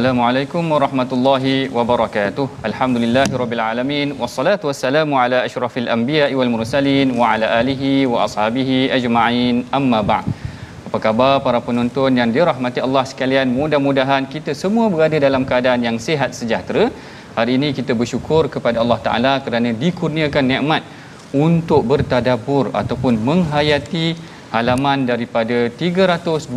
Assalamualaikum warahmatullahi wabarakatuh. Alhamdulillahirabbil alamin wassalatu wassalamu ala asyrafil anbiya'i wal mursalin wa ala alihi wa ashabihi ajma'in. Amma ba'd. Apa khabar para penonton yang dirahmati Allah sekalian? Mudah-mudahan kita semua berada dalam keadaan yang sihat sejahtera. Hari ini kita bersyukur kepada Allah Taala kerana dikurniakan nikmat untuk bertadabur ataupun menghayati halaman daripada 326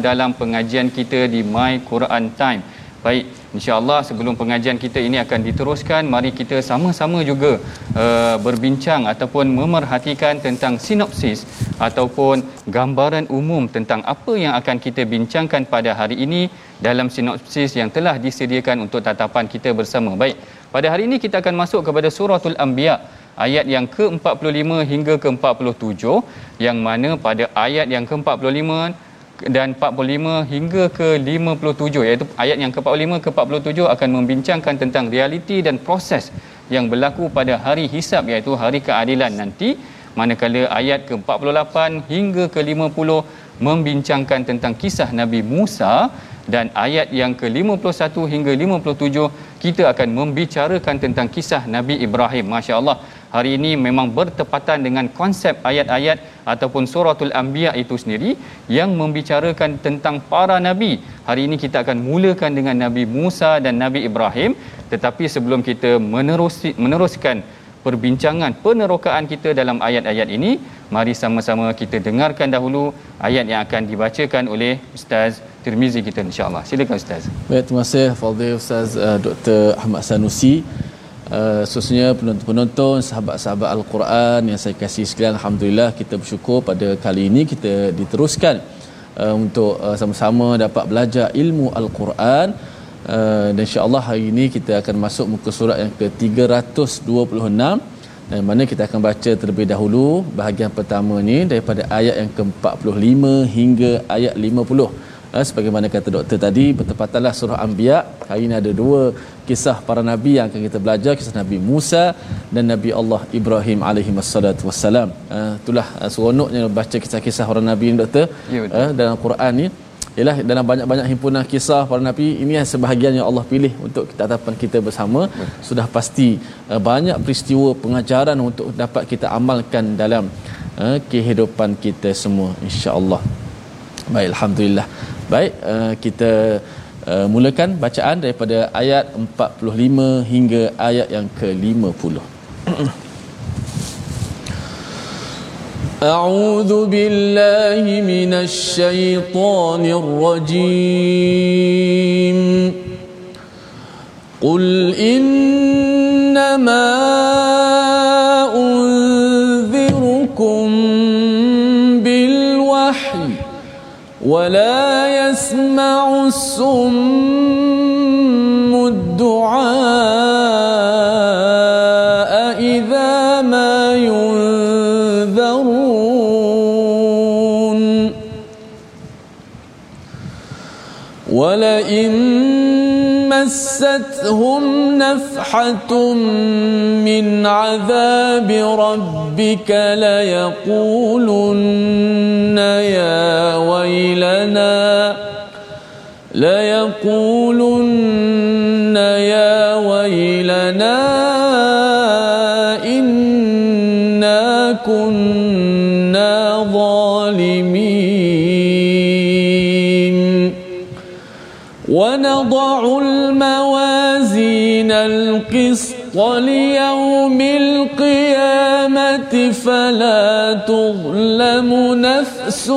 dalam pengajian kita di My Quran Time. Baik, insya-Allah sebelum pengajian kita ini akan diteruskan, mari kita sama-sama juga uh, berbincang ataupun memerhatikan tentang sinopsis ataupun gambaran umum tentang apa yang akan kita bincangkan pada hari ini dalam sinopsis yang telah disediakan untuk tatapan kita bersama. Baik, pada hari ini kita akan masuk kepada suratul Anbiya ayat yang ke-45 hingga ke-47 yang mana pada ayat yang ke-45 dan 45 hingga ke-57 iaitu ayat yang ke-45 ke-47 akan membincangkan tentang realiti dan proses yang berlaku pada hari hisab iaitu hari keadilan nanti manakala ayat ke-48 hingga ke-50 membincangkan tentang kisah Nabi Musa dan ayat yang ke-51 hingga 57 kita akan membicarakan tentang kisah Nabi Ibrahim. masya-Allah hari ini memang bertepatan dengan konsep ayat-ayat ataupun suratul anbiya itu sendiri yang membicarakan tentang para nabi hari ini kita akan mulakan dengan Nabi Musa dan Nabi Ibrahim tetapi sebelum kita menerusi, meneruskan perbincangan penerokaan kita dalam ayat-ayat ini mari sama-sama kita dengarkan dahulu ayat yang akan dibacakan oleh Ustaz Tirmizi kita insya-Allah. Silakan Ustaz. Baik, terima kasih Fadil Ustaz uh, Dr. Ahmad Sanusi. Uh, khususnya penonton-penonton, sahabat-sahabat Al-Quran yang saya kasih sekalian, Alhamdulillah kita bersyukur pada kali ini kita diteruskan uh, untuk uh, sama-sama dapat belajar ilmu Al-Quran. Uh, dan insyaAllah hari ini kita akan masuk muka surat yang ke-326 dan mana kita akan baca terlebih dahulu bahagian pertama ni daripada ayat yang ke-45 hingga ayat 50 Ha, sebagaimana kata doktor tadi bertepatanlah surah Anbiya. Hari ini ada dua kisah para nabi yang akan kita belajar. Kisah Nabi Musa dan Nabi Allah Ibrahim alaihi wassalatu wassalam. Ha, itulah ha, seronoknya baca kisah-kisah para nabi ini doktor. Ya, betul. ha, dalam Quran ni. Ialah dalam banyak-banyak himpunan kisah para nabi ini yang sebahagian yang Allah pilih untuk kita hadapan kita bersama. Sudah pasti uh, banyak peristiwa pengajaran untuk dapat kita amalkan dalam uh, kehidupan kita semua insya-Allah baik alhamdulillah baik uh, kita uh, mulakan bacaan daripada ayat 45 hingga ayat yang ke-50 أعوذ بالله من الشيطان الرجيم قل إنما أنذركم بالوحي ولا يسمع الصم الدعاء إذا ما ينذرون. ولئن مستهم نفحة من عذاب ربك ليقولن يا ويلنا ليقولن يا ويلنا إنا كنا ظالمين. ونضع الموازين القسط ليوم القيامة فلا تظلم نفس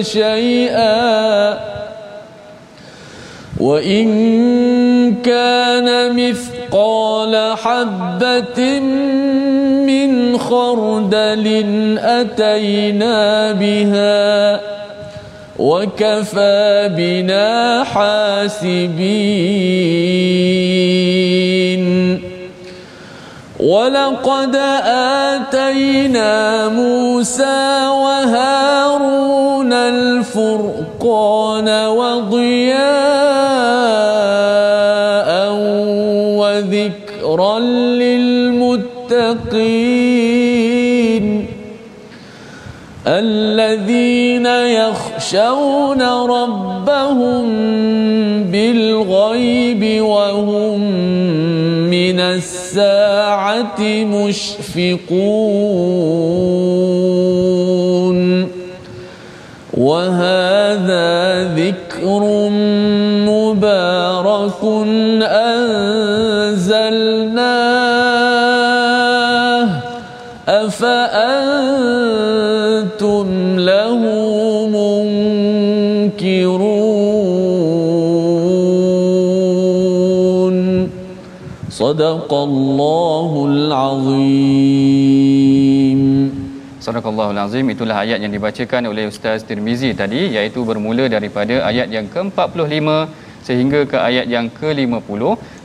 شيئا. وإن كان مثقال حبة من خردل أتينا بها وكفى بنا حاسبين. ولقد آتينا موسى وهارون الفرقان وضياء وذكرا للمتقين الذين يخشون ربهم بالغيب وهم من مشفقون. وهذا ذكر صدق Azim. العظيم Sadaqallahul Azim itulah ayat yang dibacakan oleh Ustaz Tirmizi tadi iaitu bermula daripada ayat yang ke-45 sehingga ke ayat yang ke-50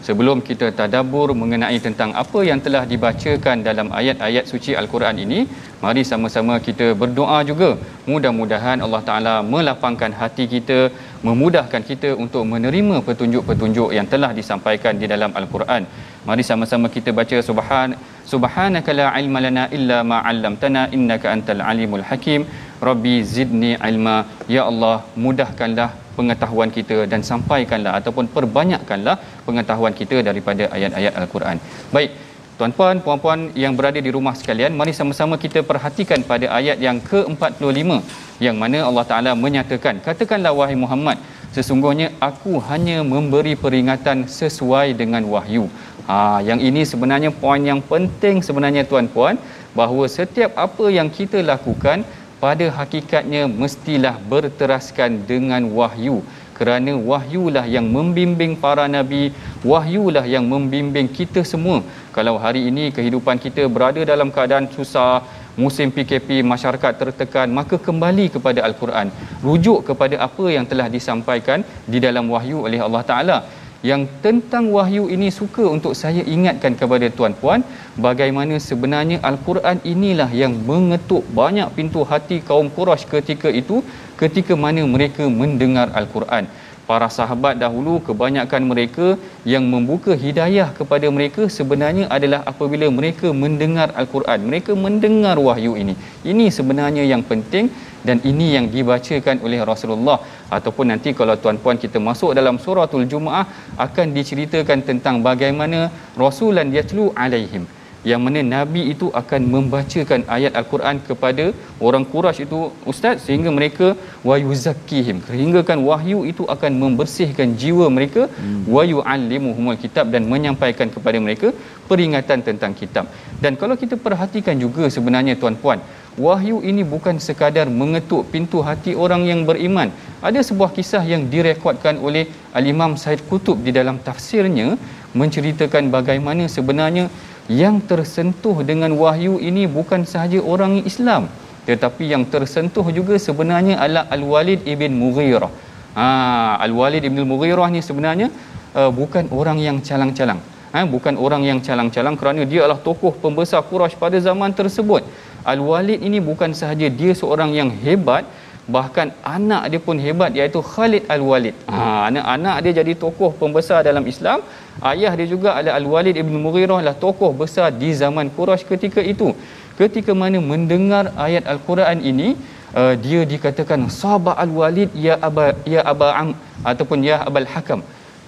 sebelum kita tadabbur mengenai tentang apa yang telah dibacakan dalam ayat-ayat suci Al-Quran ini mari sama-sama kita berdoa juga. Mudah-mudahan Allah Taala melapangkan hati kita memudahkan kita untuk menerima petunjuk-petunjuk yang telah disampaikan di dalam Al-Quran. Mari sama-sama kita baca subhan subhanaka la ilma lana illa ma 'allamtana innaka antal alimul hakim. Rabbi zidni ilma. Ya Allah mudahkanlah pengetahuan kita dan sampaikanlah ataupun perbanyakkanlah pengetahuan kita daripada ayat-ayat al-Quran. Baik, tuan-puan, puan-puan yang berada di rumah sekalian, mari sama-sama kita perhatikan pada ayat yang ke-45 yang mana Allah Taala menyatakan, katakanlah wahai Muhammad, sesungguhnya aku hanya memberi peringatan sesuai dengan wahyu. Ha, yang ini sebenarnya poin yang penting sebenarnya tuan-puan bahawa setiap apa yang kita lakukan pada hakikatnya mestilah berteraskan dengan wahyu. Kerana wahyulah yang membimbing para nabi wahyulah yang membimbing kita semua. Kalau hari ini kehidupan kita berada dalam keadaan susah musim PKP masyarakat tertekan maka kembali kepada al-Quran. Rujuk kepada apa yang telah disampaikan di dalam wahyu oleh Allah taala yang tentang wahyu ini suka untuk saya ingatkan kepada tuan-puan bagaimana sebenarnya al-Quran inilah yang mengetuk banyak pintu hati kaum Quraisy ketika itu ketika mana mereka mendengar al-Quran para sahabat dahulu kebanyakan mereka yang membuka hidayah kepada mereka sebenarnya adalah apabila mereka mendengar al-Quran. Mereka mendengar wahyu ini. Ini sebenarnya yang penting dan ini yang dibacakan oleh Rasulullah. Ataupun nanti kalau tuan-puan kita masuk dalam suratul jumaah akan diceritakan tentang bagaimana rasulan yatlu alaihim yang mana nabi itu akan membacakan ayat al-Quran kepada orang Quraisy itu ustaz sehingga mereka wa yuzakkihim sehingga kan wahyu itu akan membersihkan jiwa mereka. Hmm. wa yuallimuhumul kitab dan menyampaikan kepada mereka peringatan tentang kitab. Dan kalau kita perhatikan juga sebenarnya tuan-puan wahyu ini bukan sekadar mengetuk pintu hati orang yang beriman. Ada sebuah kisah yang direkodkan oleh al-Imam Said Kutub di dalam tafsirnya menceritakan bagaimana sebenarnya yang tersentuh dengan wahyu ini bukan sahaja orang Islam tetapi yang tersentuh juga sebenarnya adalah Al-Walid ibn Mughirah. Ha, Al-Walid ibn Mughirah ni sebenarnya uh, bukan orang yang calang-calang. Ha, bukan orang yang calang-calang kerana dia adalah tokoh pembesar Quraisy pada zaman tersebut. Al-Walid ini bukan sahaja dia seorang yang hebat bahkan anak dia pun hebat iaitu Khalid Al-Walid. Ha, anak-anak dia jadi tokoh pembesar dalam Islam. Ayah dia juga adalah Al-Walid Ibn Mughirah lah tokoh besar di zaman Quraisy ketika itu. Ketika mana mendengar ayat Al-Quran ini, uh, dia dikatakan Sabah Al-Walid ya Aba ya Aba Am ataupun ya Abul Hakam.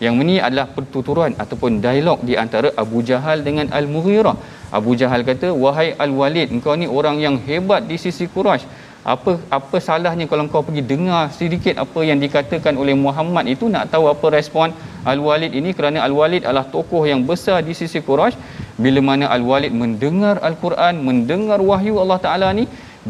Yang ini adalah pertuturan ataupun dialog di antara Abu Jahal dengan Al-Mughirah. Abu Jahal kata, "Wahai Al-Walid, engkau ni orang yang hebat di sisi Quraisy apa apa salahnya kalau kau pergi dengar sedikit apa yang dikatakan oleh Muhammad? Itu nak tahu apa respon Al-Walid ini kerana Al-Walid adalah tokoh yang besar di sisi Quraisy. Bila mana Al-Walid mendengar Al-Quran mendengar wahyu Allah Taala ni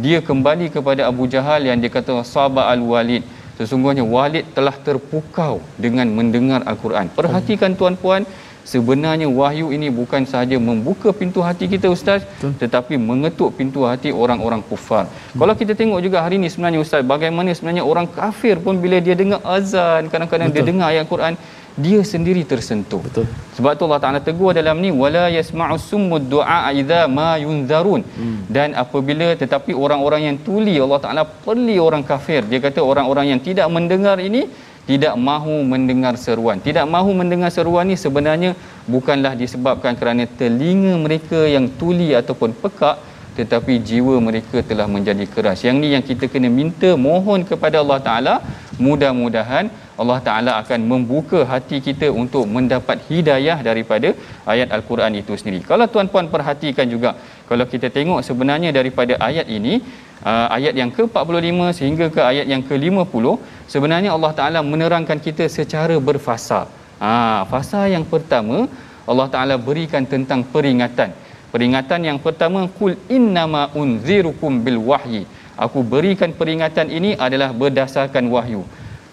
dia kembali kepada Abu Jahal yang dia kata sabar Al-Walid. Sesungguhnya Walid telah terpukau dengan mendengar Al-Quran. Perhatikan tuan-puan sebenarnya wahyu ini bukan sahaja membuka pintu hati kita ustaz Betul. tetapi mengetuk pintu hati orang-orang kufar. Hmm. Kalau kita tengok juga hari ini sebenarnya ustaz bagaimana sebenarnya orang kafir pun bila dia dengar azan kadang-kadang dia dengar ayat Quran dia sendiri tersentuh. Betul. Sebab tu Allah Taala tegur dalam ni wala yasma'u summud du'a idza ma yunzarun. Hmm. Dan apabila tetapi orang-orang yang tuli Allah Taala peli orang kafir. Dia kata orang-orang yang tidak mendengar ini tidak mahu mendengar seruan. Tidak mahu mendengar seruan ni sebenarnya bukanlah disebabkan kerana telinga mereka yang tuli ataupun pekak tetapi jiwa mereka telah menjadi keras. Yang ni yang kita kena minta mohon kepada Allah Taala mudah-mudahan Allah Taala akan membuka hati kita untuk mendapat hidayah daripada ayat al-Quran itu sendiri. Kalau tuan-puan perhatikan juga kalau kita tengok sebenarnya daripada ayat ini uh, ayat yang ke-45 sehingga ke ayat yang ke-50 sebenarnya Allah Taala menerangkan kita secara berfasa. Ha, fasa yang pertama Allah Taala berikan tentang peringatan. Peringatan yang pertama kul innama unzirukum bil wahyi. Aku berikan peringatan ini adalah berdasarkan wahyu.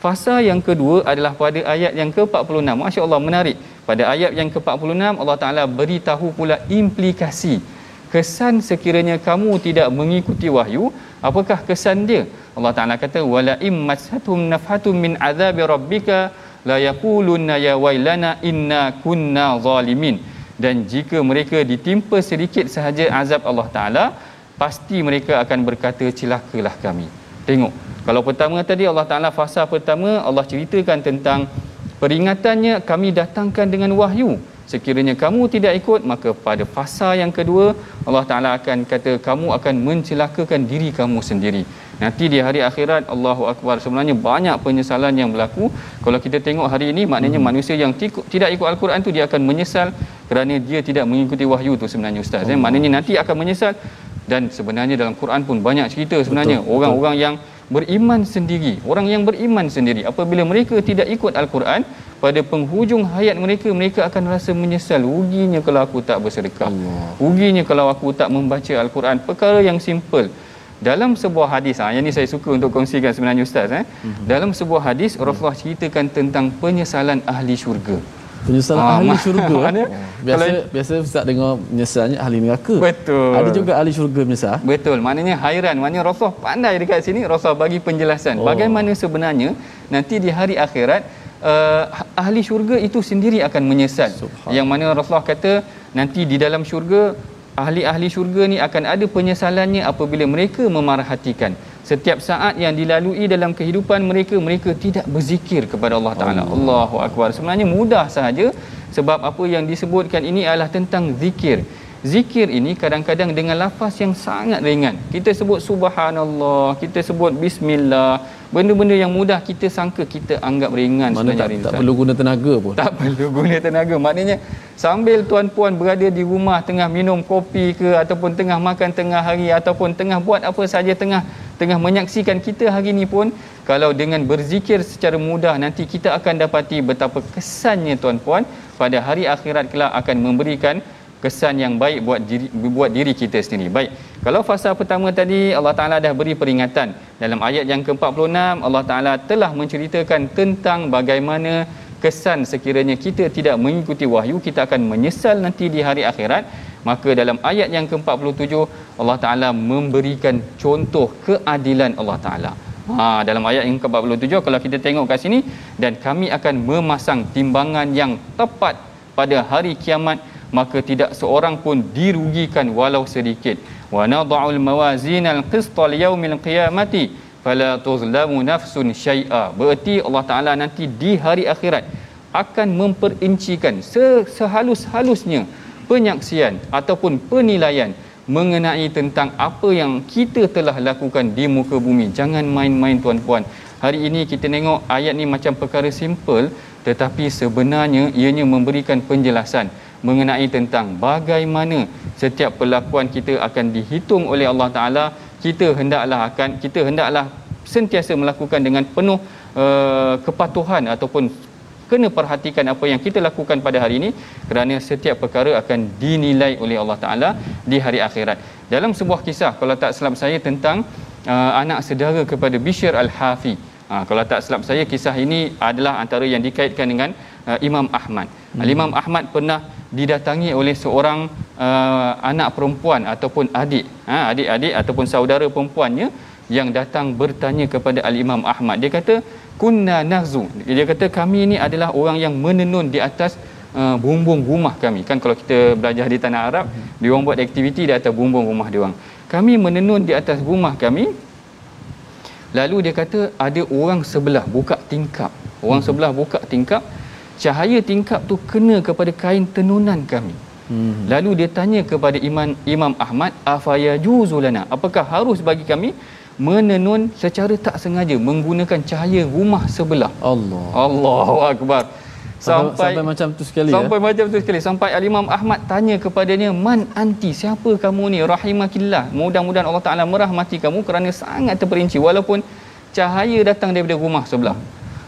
Fasa yang kedua adalah pada ayat yang ke-46. Masya-Allah menarik. Pada ayat yang ke-46 Allah Taala beritahu pula implikasi kesan sekiranya kamu tidak mengikuti wahyu apakah kesan dia? Allah Taala kata wala immasatum nafhatum min azabi rabbika la yaquluna ya wailana inna kunna zalimin. Dan jika mereka ditimpa sedikit sahaja azab Allah Taala pasti mereka akan berkata celakalah kami. Tengok kalau pertama tadi Allah Taala fasa pertama Allah ceritakan tentang peringatannya kami datangkan dengan wahyu sekiranya kamu tidak ikut maka pada fasa yang kedua Allah Taala akan kata kamu akan mencelakakan diri kamu sendiri. Nanti di hari akhirat Allahu akbar. Sebenarnya banyak penyesalan yang berlaku. Kalau kita tengok hari ini maknanya hmm. manusia yang tidak ikut al-Quran tu dia akan menyesal kerana dia tidak mengikuti wahyu tu sebenarnya ustaz. Eh maknanya nanti akan menyesal. Dan sebenarnya dalam Quran pun banyak cerita sebenarnya. Orang-orang yang beriman sendiri. Orang yang beriman sendiri apabila mereka tidak ikut al-Quran pada penghujung hayat mereka mereka akan rasa menyesal. Ruginya kalau aku tak bersedekah. Allah. ruginya kalau aku tak membaca al-Quran. Perkara yang simple. Dalam sebuah hadis ha yang ni saya suka untuk kongsikan sebenarnya ustaz eh. Mm-hmm. dalam sebuah hadis Rasulullah ceritakan tentang penyesalan ahli syurga penyesalan ha, ahli syurga oh. biasa kalau, biasa ustaz dengar penyesalannya ahli neraka. Betul. Ada juga ahli syurga menyesal betul. Maknanya hairan maknanya Rasulullah pandai dekat sini Rasulullah bagi penjelasan. Oh. bagaimana sebenarnya nanti di hari akhirat uh, ahli syurga itu sendiri akan menyesal. Yang mana Rasulullah kata nanti di dalam syurga ahli-ahli syurga ni akan ada penyesalannya apabila mereka memarhatikan setiap saat yang dilalui dalam kehidupan mereka mereka tidak berzikir kepada Allah Taala. Allah. Allahu akbar. Sebenarnya mudah sahaja sebab apa yang disebutkan ini adalah tentang zikir. Zikir ini kadang-kadang dengan lafaz yang sangat ringan. Kita sebut subhanallah, kita sebut bismillah, benda-benda yang mudah kita sangka kita anggap ringan Mana sebenarnya tak, tak perlu guna tenaga pun. Tak perlu guna tenaga. Maknanya sambil tuan-puan berada di rumah tengah minum kopi ke ataupun tengah makan tengah hari ataupun tengah buat apa saja tengah tengah menyaksikan kita hari ini pun kalau dengan berzikir secara mudah nanti kita akan dapati betapa kesannya tuan-puan pada hari akhirat kelak akan memberikan kesan yang baik buat diri buat diri kita sendiri. Baik. Kalau fasa pertama tadi Allah Taala dah beri peringatan. Dalam ayat yang ke-46 Allah Taala telah menceritakan tentang bagaimana kesan sekiranya kita tidak mengikuti wahyu kita akan menyesal nanti di hari akhirat. Maka dalam ayat yang ke-47 Allah Taala memberikan contoh keadilan Allah Taala. Ha, dalam ayat yang ke-47 kalau kita tengok kat sini dan kami akan memasang timbangan yang tepat pada hari kiamat maka tidak seorang pun dirugikan walau sedikit wa nad'ul mawazin al-qist li yaumil qiyamati fala tuzlamu nafsun syai'a berarti Allah Taala nanti di hari akhirat akan memperincikan sehalus-halusnya penyaksian ataupun penilaian mengenai tentang apa yang kita telah lakukan di muka bumi. Jangan main-main tuan-puan. Hari ini kita tengok ayat ni macam perkara simple tetapi sebenarnya ianya memberikan penjelasan mengenai tentang bagaimana setiap perlakuan kita akan dihitung oleh Allah Taala. Kita hendaklah akan kita hendaklah sentiasa melakukan dengan penuh uh, kepatuhan ataupun kena perhatikan apa yang kita lakukan pada hari ini kerana setiap perkara akan dinilai oleh Allah Taala di hari akhirat. Dalam sebuah kisah kalau tak silap saya tentang uh, anak saudara kepada Bishr Al-Hafi. Uh, kalau tak silap saya kisah ini adalah antara yang dikaitkan dengan Imam Ahmad. Hmm. Imam Ahmad pernah didatangi oleh seorang uh, anak perempuan ataupun adik, ha, adik-adik ataupun saudara perempuannya yang datang bertanya kepada Al-Imam Ahmad. Dia kata, kunna nahzu dia kata kami ini adalah orang yang menenun di atas uh, bumbung rumah kami kan kalau kita belajar di tanah Arab hmm. dia orang buat aktiviti di atas bumbung rumah dia orang kami menenun di atas rumah kami lalu dia kata ada orang sebelah buka tingkap orang hmm. sebelah buka tingkap cahaya tingkap tu kena kepada kain tenunan kami hmm. lalu dia tanya kepada imam imam Ahmad afaya juzulana apakah harus bagi kami menenun secara tak sengaja menggunakan cahaya rumah sebelah. Allah. Allahu akbar. Sampai, sampai macam tu sekali sampai ya. macam tu sekali sampai Al Imam Ahmad tanya kepadanya man anti siapa kamu ni rahimakillah mudah-mudahan Allah Taala merahmati kamu kerana sangat terperinci walaupun cahaya datang daripada rumah sebelah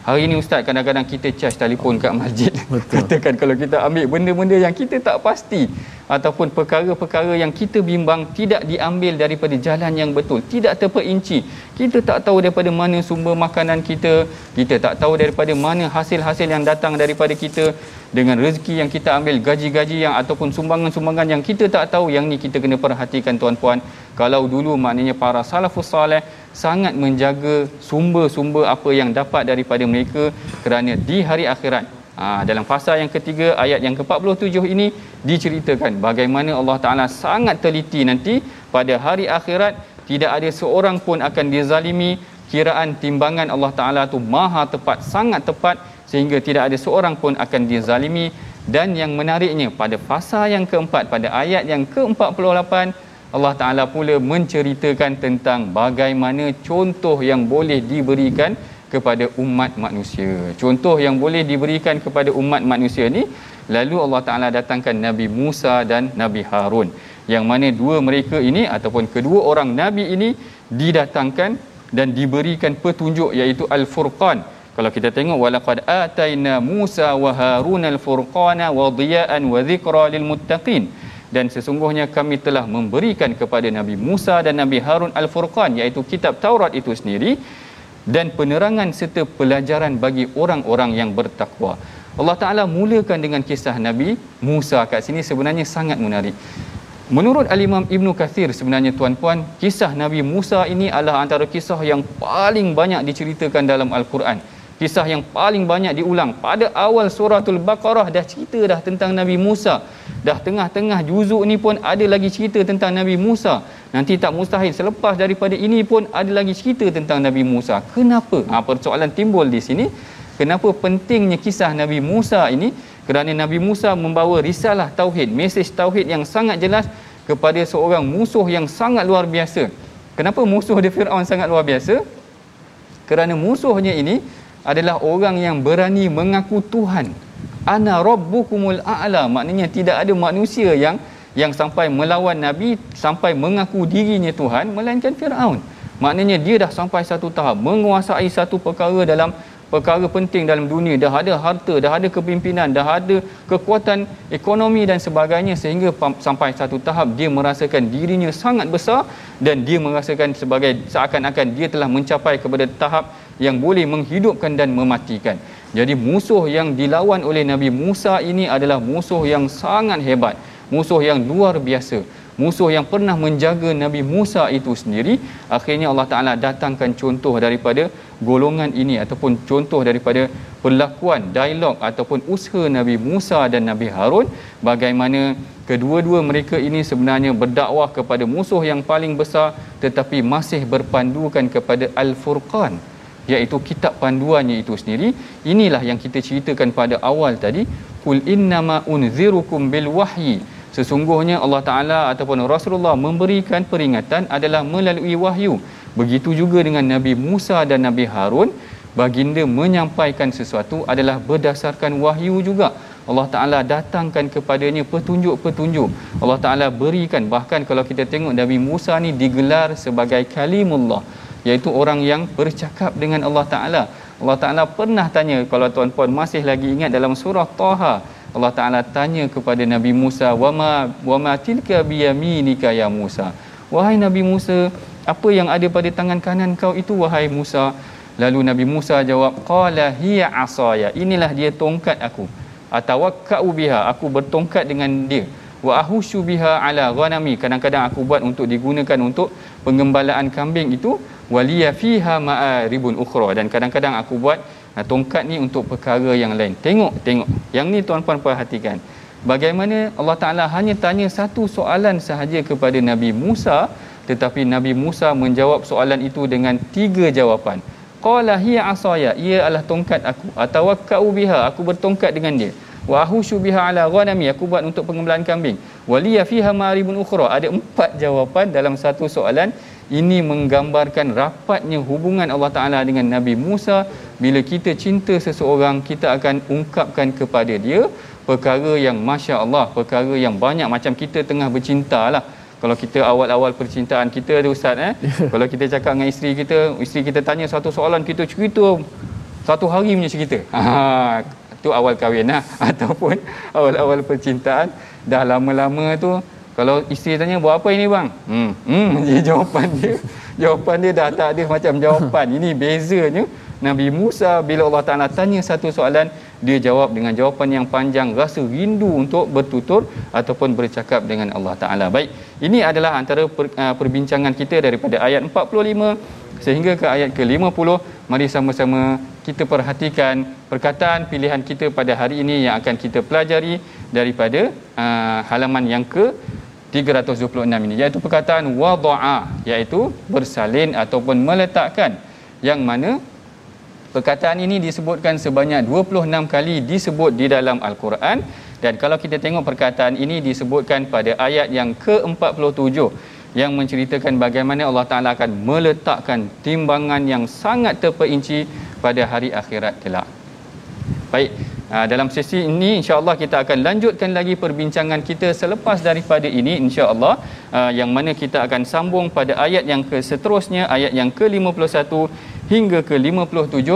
Hari ini ustaz kadang-kadang kita charge telefon kat masjid. Betul. Katakan kalau kita ambil benda-benda yang kita tak pasti ataupun perkara-perkara yang kita bimbang tidak diambil daripada jalan yang betul, tidak terperinci. Kita tak tahu daripada mana sumber makanan kita, kita tak tahu daripada mana hasil-hasil yang datang daripada kita dengan rezeki yang kita ambil, gaji-gaji yang ataupun sumbangan-sumbangan yang kita tak tahu yang ni kita kena perhatikan tuan-puan. Kalau dulu maknanya para salafus salih sangat menjaga sumber-sumber apa yang dapat daripada mereka kerana di hari akhirat ha, dalam fasa yang ketiga ayat yang ke-47 ini diceritakan bagaimana Allah Taala sangat teliti nanti pada hari akhirat tidak ada seorang pun akan dizalimi. Kiraan timbangan Allah Taala tu maha tepat sangat tepat sehingga tidak ada seorang pun akan dizalimi. Dan yang menariknya pada fasa yang keempat pada ayat yang ke-48 Allah Taala pula menceritakan tentang bagaimana contoh yang boleh diberikan kepada umat manusia. Contoh yang boleh diberikan kepada umat manusia ni lalu Allah Taala datangkan Nabi Musa dan Nabi Harun. Yang mana dua mereka ini ataupun kedua orang nabi ini didatangkan dan diberikan petunjuk iaitu Al-Furqan. Kalau kita tengok walaqad ataina Musa wa Harun al-furqana wa diya'an wa dhikra lil muttaqin dan sesungguhnya kami telah memberikan kepada Nabi Musa dan Nabi Harun Al-Furqan iaitu kitab Taurat itu sendiri dan penerangan serta pelajaran bagi orang-orang yang bertakwa. Allah Taala mulakan dengan kisah Nabi Musa kat sini sebenarnya sangat menarik. Menurut Al-Imam Ibn Kathir sebenarnya tuan-puan, kisah Nabi Musa ini adalah antara kisah yang paling banyak diceritakan dalam Al-Quran kisah yang paling banyak diulang pada awal suratul baqarah dah cerita dah tentang Nabi Musa dah tengah-tengah juzuk ni pun ada lagi cerita tentang Nabi Musa. Nanti tak mustahil selepas daripada ini pun ada lagi cerita tentang Nabi Musa. Kenapa? Ha, persoalan timbul di sini. Kenapa pentingnya kisah Nabi Musa ini? Kerana Nabi Musa membawa risalah tauhid mesej tauhid yang sangat jelas kepada seorang musuh yang sangat luar biasa. Kenapa musuh dia Firaun sangat luar biasa? Kerana musuhnya ini adalah orang yang berani mengaku Tuhan. Ana rabbukumul a'la. Maknanya tidak ada manusia yang yang sampai melawan Nabi sampai mengaku dirinya Tuhan melainkan Firaun. Maknanya dia dah sampai satu tahap menguasai satu perkara dalam perkara penting dalam dunia dah ada harta dah ada kepimpinan dah ada kekuatan ekonomi dan sebagainya sehingga sampai satu tahap dia merasakan dirinya sangat besar dan dia merasakan sebagai seakan-akan dia telah mencapai kepada tahap yang boleh menghidupkan dan mematikan jadi musuh yang dilawan oleh Nabi Musa ini adalah musuh yang sangat hebat musuh yang luar biasa. Musuh yang pernah menjaga Nabi Musa itu sendiri akhirnya Allah Taala datangkan contoh daripada golongan ini ataupun contoh daripada perlakuan dialog ataupun usaha Nabi Musa dan Nabi Harun. Bagaimana kedua-dua mereka ini sebenarnya berdakwah kepada musuh yang paling besar tetapi masih berpandukan kepada Al-Furqan iaitu kitab panduannya itu sendiri. Inilah yang kita ceritakan pada awal tadi. Kul innama unzirukum bil wahyi. Sesungguhnya Allah Taala ataupun Rasulullah memberikan peringatan adalah melalui wahyu. Begitu juga dengan Nabi Musa dan Nabi Harun. Baginda menyampaikan sesuatu adalah berdasarkan wahyu juga. Allah Taala datangkan kepadanya petunjuk-petunjuk. Allah Taala berikan. Bahkan kalau kita tengok Nabi Musa ni digelar sebagai kalimullah iaitu orang yang bercakap dengan Allah Taala. Allah Taala pernah tanya kalau tuan-puan masih lagi ingat dalam surah Taha Allah Taala tanya kepada Nabi Musa wama wama tilka biyaminika ya Musa. Wahai Nabi Musa, apa yang ada pada tangan kanan kau itu wahai Musa? Lalu Nabi Musa jawab qala hiya asaya. Inilah dia tongkat aku. Atawakkau biha, aku bertongkat dengan dia wa ahushu biha ala ghanami kadang-kadang aku buat untuk digunakan untuk pengembalaan kambing itu waliya fiha ma'aribun ukhra. Dan kadang-kadang aku buat uh, tongkat ni untuk perkara yang lain. Tengok tengok. Yang ni tuan-puan perhatikan. Bagaimana Allah Taala hanya tanya satu soalan sahaja kepada Nabi Musa tetapi Nabi Musa menjawab soalan itu dengan tiga jawapan. Qala hiya asaya ia adalah tongkat aku. Atawakkau biha aku bertongkat dengan dia. Wa ahushu biha ala ghanami aku buat untuk pengembalaan kambing. Waliya fiha ma'ribun ukhra. Ada empat jawapan dalam satu soalan ini menggambarkan rapatnya hubungan Allah Taala dengan Nabi Musa. Bila kita cinta seseorang kita akan ungkapkan kepada dia perkara yang masya-Allah perkara yang banyak macam kita tengah bercinta lah. Kalau kita awal-awal percintaan kita tu ustaz eh? Kalau kita cakap dengan isteri kita isteri kita tanya satu soalan kita cerita satu hari punya cerita. Ha tu awal kahwin lah. Ataupun awal-awal percintaan. Dah lama-lama tu kalau isteri tanya buat apa ini bang? Hmm. Hmm. Je jawapan dia jawapan dia dah tak ada macam jawapan. Ini bezanya Nabi Musa bila Allah Taala tanya satu soalan dia jawab dengan jawapan yang panjang rasa rindu untuk bertutur ataupun bercakap dengan Allah Taala. Baik ini adalah antara per, uh, perbincangan kita daripada ayat 45 sehingga ke ayat ke-50 mari sama-sama kita perhatikan perkataan pilihan kita pada hari ini yang akan kita pelajari daripada uh, halaman yang ke 326 ini iaitu perkataan wada'a iaitu bersalin ataupun meletakkan yang mana perkataan ini disebutkan sebanyak 26 kali disebut di dalam al-Quran dan kalau kita tengok perkataan ini disebutkan pada ayat yang ke-47 yang menceritakan bagaimana Allah Taala akan meletakkan timbangan yang sangat terperinci pada hari akhirat kelak. Baik, dalam sesi ini insya-Allah kita akan lanjutkan lagi perbincangan kita selepas daripada ini insya-Allah. Ah, yang mana kita akan sambung pada ayat yang ke seterusnya ayat yang ke-51 hingga ke-57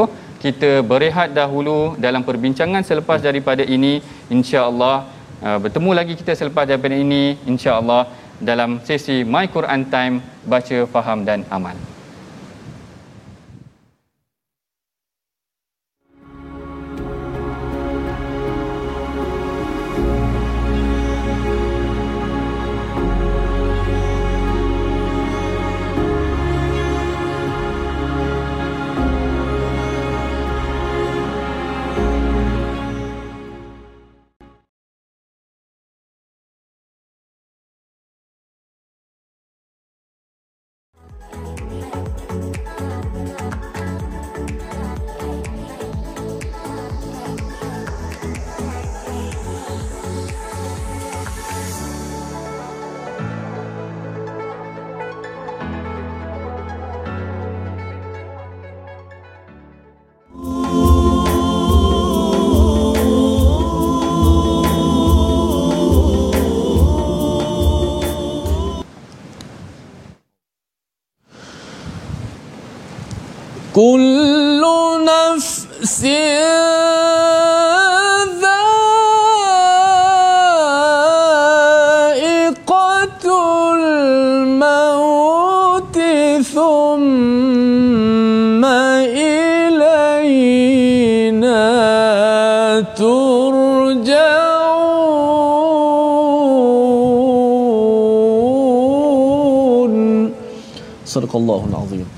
kita berehat dahulu dalam perbincangan selepas daripada ini insya-Allah. Ah, bertemu lagi kita selepas daripada ini insya-Allah dalam sesi My Quran Time baca faham dan amal. بأس ذائقة الموت ثم إلينا ترجعون. صدق الله العظيم.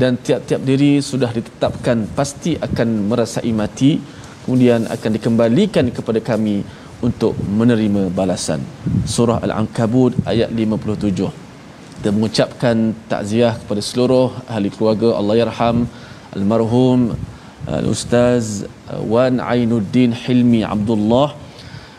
Dan tiap-tiap diri sudah ditetapkan pasti akan merasai mati kemudian akan dikembalikan kepada kami untuk menerima balasan. Surah al-ankabut ayat 57 kita mengucapkan takziah kepada seluruh ahli keluarga Allah yarham almarhum al-ustaz Wan Ainuddin Hilmi Abdullah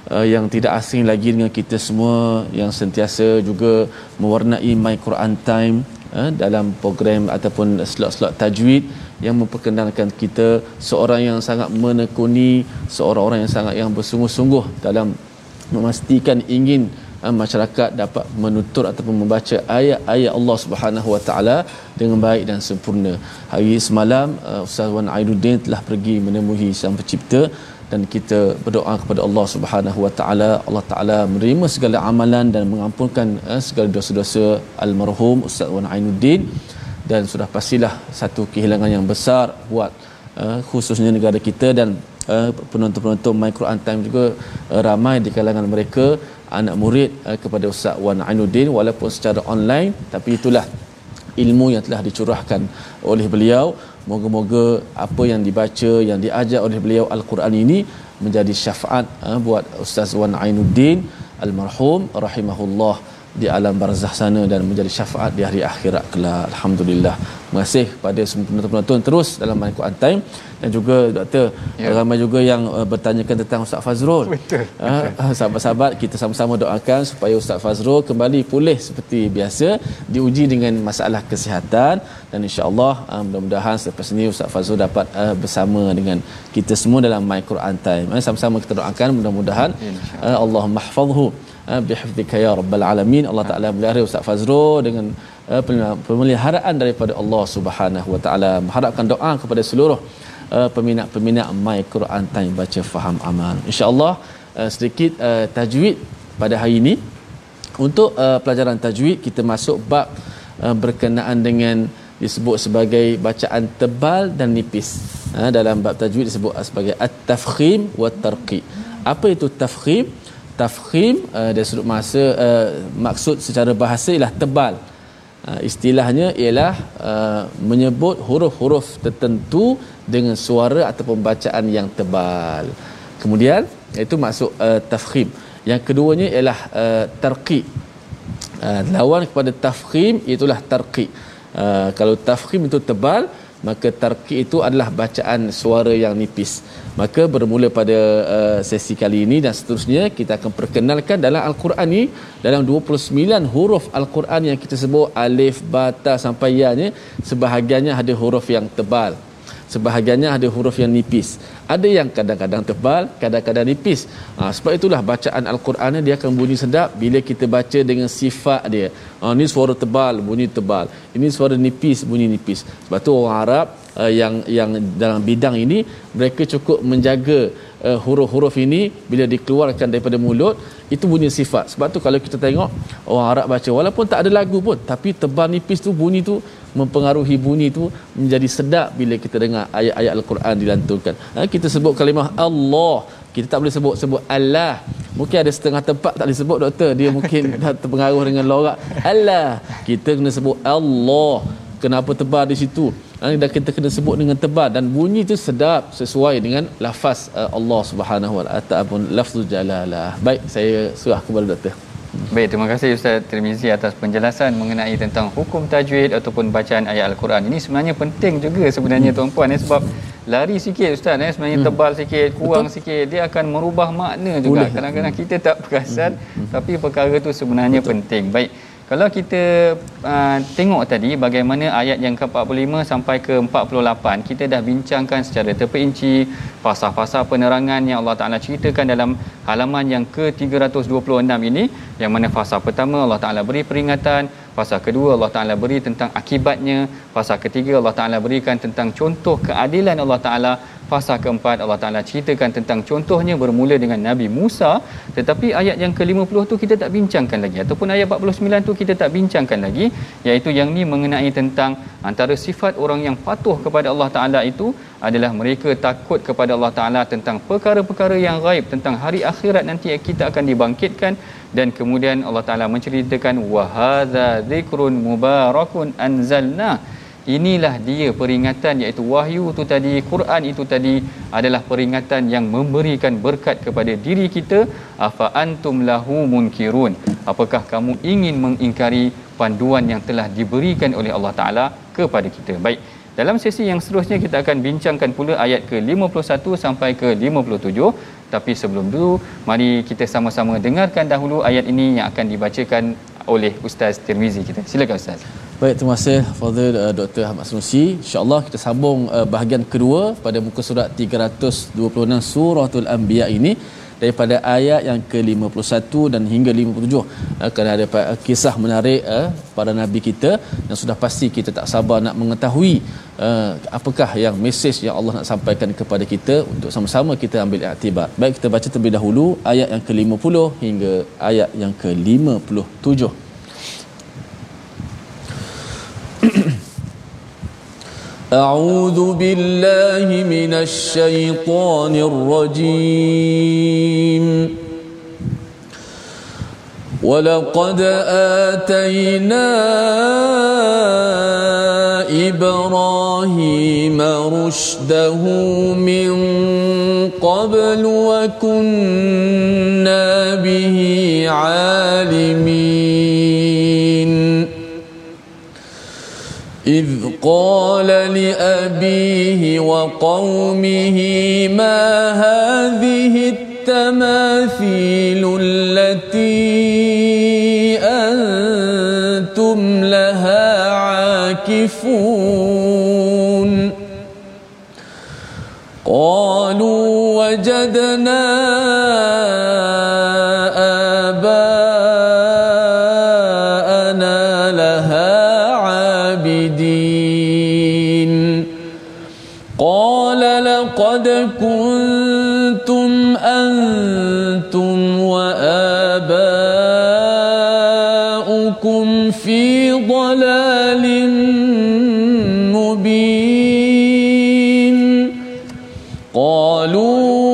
uh, yang tidak asing lagi dengan kita semua yang sentiasa juga mewarnai My Quran Time uh, dalam program ataupun slot-slot tajwid yang memperkenalkan kita seorang yang sangat menekuni seorang orang yang sangat yang bersungguh-sungguh dalam memastikan ingin uh, masyarakat dapat menutur ataupun membaca ayat-ayat Allah Subhanahu Wa Taala dengan baik dan sempurna. Hari semalam uh, Ustaz Wan Ainuddin telah pergi menemui Sang Pencipta dan kita berdoa kepada Allah Subhanahu Wa Taala. Allah Taala menerima segala amalan dan mengampunkan uh, segala dosa-dosa almarhum Ustaz Wan Ainuddin. Dan sudah pastilah satu kehilangan yang besar buat uh, khususnya negara kita dan uh, penonton-penonton My Quran Time juga uh, ramai di kalangan mereka anak murid uh, kepada Ustaz Wan Ainuddin. Walaupun secara online tapi itulah ilmu yang telah dicurahkan oleh beliau moga-moga apa yang dibaca yang diajar oleh beliau al-Quran ini menjadi syafaat uh, buat Ustaz Wan Ainuddin almarhum rahimahullah di alam barzah sana dan menjadi syafaat di hari akhirat kelak. Alhamdulillah. Terima kasih pada semua penonton-penonton terus dalam My Quran Time dan juga doktor ya. ramai juga yang uh, bertanyakan tentang Ustaz Fazrul. Betul, uh, sahabat-sahabat kita sama-sama doakan supaya Ustaz Fazrul kembali pulih seperti biasa diuji dengan masalah kesihatan dan insya-Allah uh, mudah-mudahan selepas ini Ustaz Fazrul dapat uh, bersama dengan kita semua dalam My Quran Time. Uh, sama-sama kita doakan mudah-mudahan uh, Allah mahfazhu bihifdika ya rabbal alamin. Allah Taala melihara Ustaz Fazrul dengan uh, pemeliharaan daripada Allah Subhanahu wa taala. Mengharapkan doa kepada seluruh uh, peminat-peminat My Quran Time baca faham amal insyaallah uh, sedikit uh, tajwid pada hari ini. Untuk uh, pelajaran tajwid kita masuk bab uh, berkenaan dengan disebut sebagai bacaan tebal dan nipis. Uh, dalam bab tajwid disebut sebagai at-tafkhim wa tarqi. Apa itu tafkhim tafkhim uh, dari sudut masa uh, maksud secara bahasa ialah tebal. Uh, istilahnya ialah uh, menyebut huruf-huruf tertentu dengan suara ataupun bacaan yang tebal. Kemudian itu maksud uh, tafkhim. Yang keduanya ialah uh, tarqi. Uh, lawan kepada tafkhim itulah tarqi. Uh, kalau tafkhim itu tebal maka tarqi itu adalah bacaan suara yang nipis. Maka bermula pada uh, sesi kali ini dan seterusnya kita akan perkenalkan dalam al-Quran ni dalam 29 huruf al-Quran yang kita sebut alif ba ta sampai ya sebahagiannya ada huruf yang tebal sebahagiannya ada huruf yang nipis. Ada yang kadang-kadang tebal kadang-kadang nipis. Ha, sebab itulah bacaan al-Quran dia akan bunyi sedap bila kita baca dengan sifat dia. Ha, ni suara tebal bunyi tebal. Ini suara nipis bunyi nipis. Sebab tu orang Arab uh, yang yang dalam bidang ini mereka cukup menjaga uh, huruf-huruf ini bila dikeluarkan daripada mulut itu bunyi sifat. Sebab tu kalau kita tengok orang Arab baca walaupun tak ada lagu pun tapi tebal nipis tu bunyi tu mempengaruhi bunyi tu menjadi sedap bila kita dengar ayat-ayat al-Quran dilantunkan. Ha, kita sebut kalimah Allah. Kita tak boleh sebut sebut Allah. Mungkin ada setengah tempat tak boleh sebut doktor. Dia mungkin dah terpengaruh dengan lorak. Allah. Kita kena sebut Allah. Kenapa tebal di situ ha, dan kita kena sebut dengan tebal dan bunyi itu sedap sesuai dengan lafaz uh, Allah Subhanahu wa taala pun lafzul jalalah baik saya serah kepada doktor Baik, terima kasih Ustaz Tirmizi atas penjelasan mengenai tentang hukum tajwid ataupun bacaan ayat Al-Quran. Ini sebenarnya penting juga sebenarnya hmm. tuan-puan ya sebab lari sikit Ustaz eh sebenarnya hmm. tebal sikit, kurang Betul. sikit dia akan merubah makna juga. Kadang-kadang kita tak perasan hmm. Hmm. tapi perkara itu sebenarnya Betul. penting. Baik. Kalau kita uh, tengok tadi bagaimana ayat yang ke-45 sampai ke-48 kita dah bincangkan secara terperinci pasal-pasal penerangan yang Allah Taala ceritakan dalam halaman yang ke-326 ini yang mana fasa pertama Allah Taala beri peringatan, fasa kedua Allah Taala beri tentang akibatnya, fasa ketiga Allah Taala berikan tentang contoh keadilan Allah Taala fasa keempat Allah Taala ceritakan tentang contohnya bermula dengan Nabi Musa. Tetapi ayat yang ke-50 tu kita tak bincangkan lagi. Ataupun ayat 49 tu kita tak bincangkan lagi. Iaitu yang ni mengenai tentang antara sifat orang yang patuh kepada Allah Taala itu adalah mereka takut kepada Allah Taala tentang perkara-perkara yang gaib tentang hari akhirat nanti kita akan dibangkitkan. Dan kemudian Allah Taala menceritakan wa hadza dzikrun mubarakun anzalna inilah dia peringatan iaitu wahyu itu tadi Quran itu tadi adalah peringatan yang memberikan berkat kepada diri kita. Afa antum lahu munkirun? Apakah kamu ingin mengingkari panduan yang telah diberikan oleh Allah taala kepada kita? Baik dalam sesi yang seterusnya kita akan bincangkan pula ayat ke-51 sampai ke-57 tapi sebelum itu mari kita sama-sama dengarkan dahulu ayat ini yang akan dibacakan oleh Ustaz Tirmizi kita. Silakan Ustaz. Baik, terima kasih Fadil uh, Dr. Ahmad Sanusi. Insya-Allah kita sambung uh, bahagian kedua pada muka surat 326 Suratul Anbiya ini daripada ayat yang ke-51 dan hingga 57 uh, kerana ada kisah menarik uh, para nabi kita yang sudah pasti kita tak sabar nak mengetahui uh, apakah yang mesej yang Allah nak sampaikan kepada kita untuk sama-sama kita ambil iktibar. Baik kita baca terlebih dahulu ayat yang ke-50 hingga ayat yang ke-57. أعوذ بالله من الشيطان الرجيم. ولقد آتينا إبراهيم رشده من قبل وكنا به عالمين. إذ قال لأبيه وقومه ما هذه التماثيل التي أنتم لها عاكفون؟ قالوا وجدنا مبين. قالوا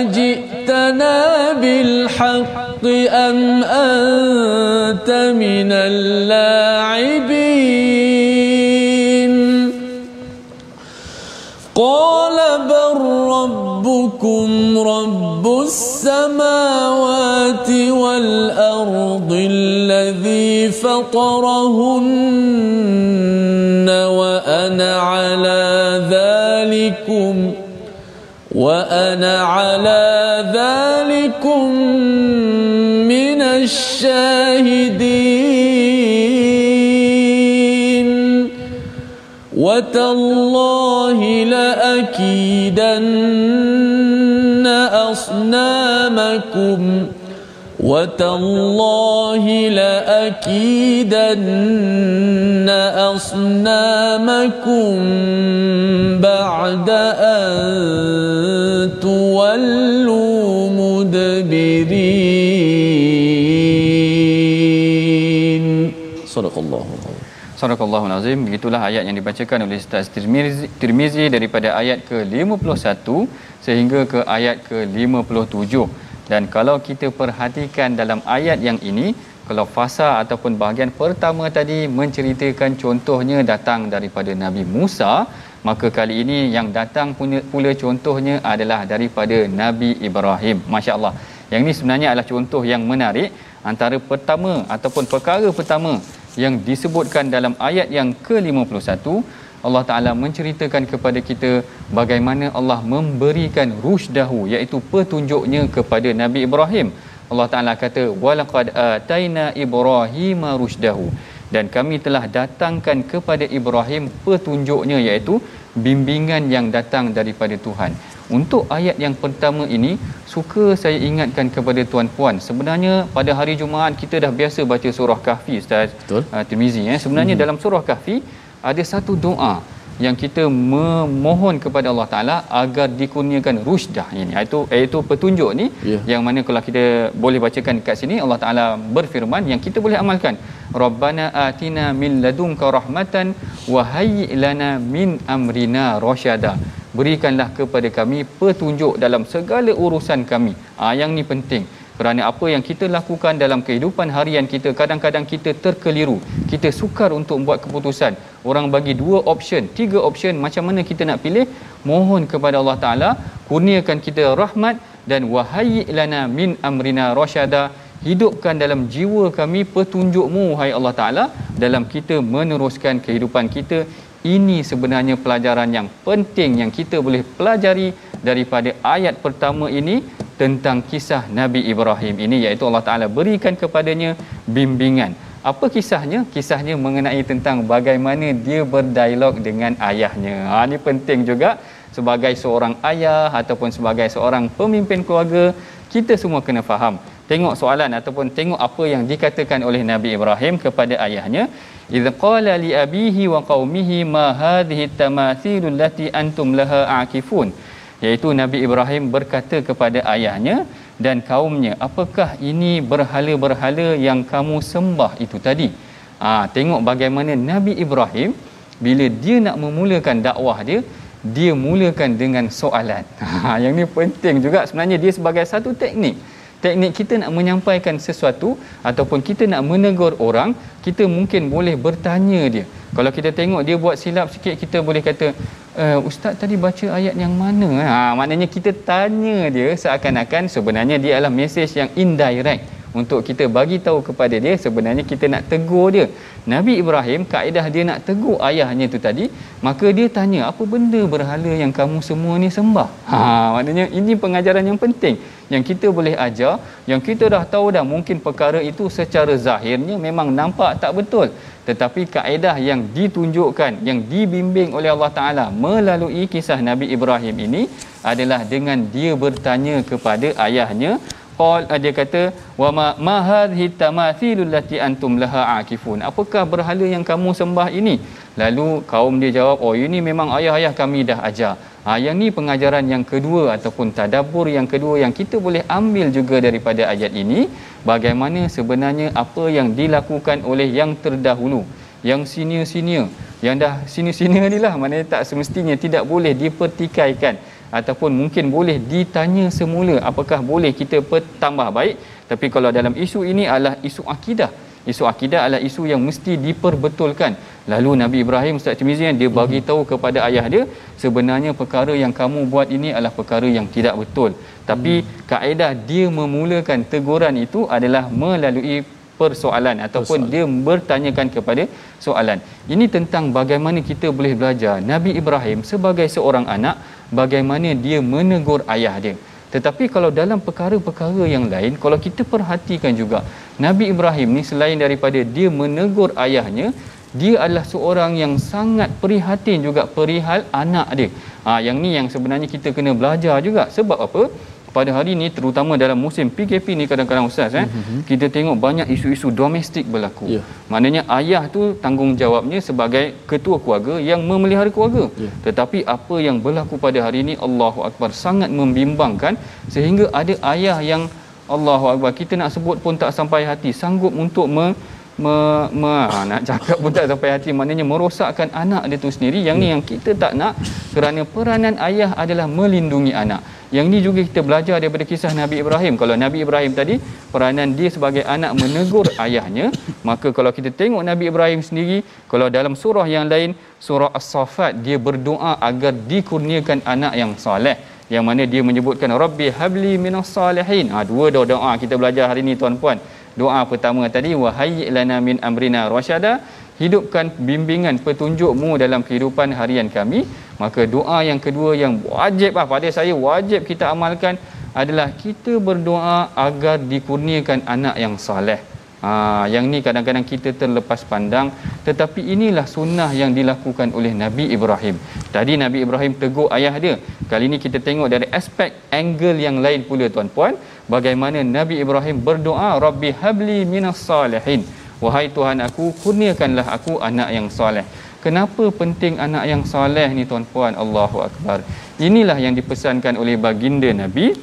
أجئتنا بالحق أم أنت من اللاعبين؟ قال ربكم رب السماوات والأرض الذي فطرهن ذلكم وأنا على ذلكم من الشاهدين. وتالله لأكيدن أصنامكم. وتالله لأكيدن أصنامكم بعد أن تولوا مدبرين صدق الله Sadaqallahul Azim. Begitulah ayat yang dibacakan oleh Ustaz Tirmizi, Tirmizi daripada ayat ke-51 sehingga ke ayat ke-57. dan kalau kita perhatikan dalam ayat yang ini, kalau fasa ataupun bahagian pertama tadi menceritakan contohnya datang daripada Nabi Musa, maka kali ini yang datang pula contohnya adalah daripada Nabi Ibrahim. Masya-Allah. Yang ini sebenarnya adalah contoh yang menarik antara pertama ataupun perkara pertama yang disebutkan dalam ayat yang ke-51 Allah Taala menceritakan kepada kita bagaimana Allah memberikan rusydahu iaitu petunjuknya kepada Nabi Ibrahim. Allah Taala kata walaqad ataina Ibrahim rusydahu dan kami telah datangkan kepada Ibrahim petunjuknya iaitu bimbingan yang datang daripada Tuhan. Untuk ayat yang pertama ini suka saya ingatkan kepada tuan-puan sebenarnya pada hari Jumaat kita dah biasa baca surah Kahfi Ustaz Betul. Uh, Tirmizi ya. Sebenarnya hmm. dalam surah Kahfi ada satu doa yang kita memohon kepada Allah Taala agar dikurniakan rusdah ini. Iaitu iaitu petunjuk ni Ya. yang mana kalau kita boleh bacakan dekat sini Allah Taala berfirman yang kita boleh amalkan. Rabbana atina min ladunka rahmatan wa hayyi lana min amrina rasyada berikanlah kepada kami petunjuk dalam segala urusan kami. Ah yang ni penting kerana apa yang kita lakukan dalam kehidupan harian kita kadang-kadang kita terkeliru kita sukar untuk buat keputusan. Orang bagi dua option tiga option macam mana kita nak pilih? Mohon kepada Allah Taala kurniakan kita rahmat dan wahai lana min amrina rasyada hidupkan dalam jiwa kami petunjukmu wahai Allah Taala dalam kita meneruskan kehidupan kita. Ini sebenarnya pelajaran yang penting yang kita boleh pelajari daripada ayat pertama ini tentang kisah Nabi Ibrahim ini iaitu Allah Taala berikan kepadanya bimbingan. Apa kisahnya? Kisahnya mengenai tentang bagaimana dia berdialog dengan ayahnya. Ha ini penting juga sebagai seorang ayah ataupun sebagai seorang pemimpin keluarga kita semua kena faham. Tengok soalan ataupun tengok apa yang dikatakan oleh Nabi Ibrahim kepada ayahnya. Idza qala li abihi wa qaumihi ma hadhihi tamathilul lati antum laha akifun iaitu Nabi Ibrahim berkata kepada ayahnya dan kaumnya apakah ini berhala-berhala yang kamu sembah itu tadi? Ha, tengok bagaimana Nabi Ibrahim bila dia nak memulakan dakwah dia dia mulakan dengan soalan. Ha, yang ni penting juga sebenarnya dia sebagai satu teknik. Teknik kita nak menyampaikan sesuatu ataupun kita nak menegur orang kita mungkin boleh bertanya dia kalau kita tengok dia buat silap sikit kita boleh kata uh, ustaz tadi baca ayat yang mana ha maknanya kita tanya dia seakan-akan sebenarnya dia adalah mesej yang indirect untuk kita bagi tahu kepada dia sebenarnya kita nak tegur dia. Nabi Ibrahim kaedah dia nak tegur ayahnya tu tadi, maka dia tanya apa benda berhala yang kamu semua ni sembah. Ha maknanya ini pengajaran yang penting yang kita boleh ajar, yang kita dah tahu dah mungkin perkara itu secara zahirnya memang nampak tak betul. Tetapi kaedah yang ditunjukkan, yang dibimbing oleh Allah Taala melalui kisah Nabi Ibrahim ini adalah dengan dia bertanya kepada ayahnya qal dia kata wa ma ma hadhihi tamathilul lati antum laha akifun apakah berhala yang kamu sembah ini? Lalu kaum dia jawab oh ini memang ayah-ayah kami dah ajar. Ha yang ni pengajaran yang kedua ataupun tadabbur yang kedua yang kita boleh ambil juga daripada ayat ini. Bagaimana sebenarnya apa yang dilakukan oleh yang terdahulu? Yang senior-senior yang dah senior-senior ni lah maknanya tak semestinya tidak boleh dipertikaikan ataupun mungkin boleh ditanya semula apakah boleh kita bertambah baik. Tapi kalau dalam isu ini adalah isu akidah. Isu akidah adalah isu yang mesti diperbetulkan. Lalu Nabi Ibrahim Ustaz Timizi dia bagi tahu kepada ayah dia sebenarnya perkara yang kamu buat ini adalah perkara yang tidak betul. Tapi kaedah dia memulakan teguran itu adalah melalui persoalan ataupun Persoalan. dia bertanyakan kepada soalan. Ini tentang bagaimana kita boleh belajar. Nabi Ibrahim sebagai seorang anak bagaimana dia menegur ayah dia. Tetapi kalau dalam perkara-perkara yang lain kalau kita perhatikan juga Nabi Ibrahim ni selain daripada dia menegur ayahnya dia adalah seorang yang sangat prihatin juga perihal anak dia. Ha yang ni yang sebenarnya kita kena belajar juga. Sebab apa? Pada hari ini terutama dalam musim PKP ni kadang-kadang ustaz eh mm-hmm. kita tengok banyak isu-isu domestik berlaku. Ya. Maknanya ayah tu tanggungjawabnya sebagai ketua keluarga yang memelihara keluarga. Ya. Tetapi apa yang berlaku pada hari ini Allahu akbar sangat membimbangkan sehingga ada ayah yang Allahu akbar kita nak sebut pun tak sampai hati sanggup untuk me, me, me ha, nak cakap pun tak sampai hati maknanya merosakkan anak dia tu sendiri yang ni yang kita tak nak kerana peranan ayah adalah melindungi anak yang ni juga kita belajar daripada kisah Nabi Ibrahim. Kalau Nabi Ibrahim tadi peranan dia sebagai anak menegur ayahnya, maka kalau kita tengok Nabi Ibrahim sendiri, kalau dalam surah yang lain, surah As-Saffat dia berdoa agar dikurniakan anak yang soleh. Yang mana dia menyebutkan Rabbi habli minas salihin. Ha, dua doa, kita belajar hari ini tuan-puan. Doa pertama tadi wahai lana min amrina rasyada hidupkan bimbingan petunjukmu dalam kehidupan harian kami maka doa yang kedua yang wajib lah pada saya wajib kita amalkan adalah kita berdoa agar dikurniakan anak yang soleh Ha, yang ni kadang-kadang kita terlepas pandang tetapi inilah sunnah yang dilakukan oleh Nabi Ibrahim. Tadi Nabi Ibrahim tegur ayah dia. Kali ini kita tengok dari aspek angle yang lain pula tuan-puan, bagaimana Nabi Ibrahim berdoa, "Rabbi habli minas salihin." Wahai Tuhan aku, kurniakanlah aku anak yang soleh. kenapa penting anak yang soleh ni tuan-puan Allahu akbar inilah yang dipesankan oleh baginda nabi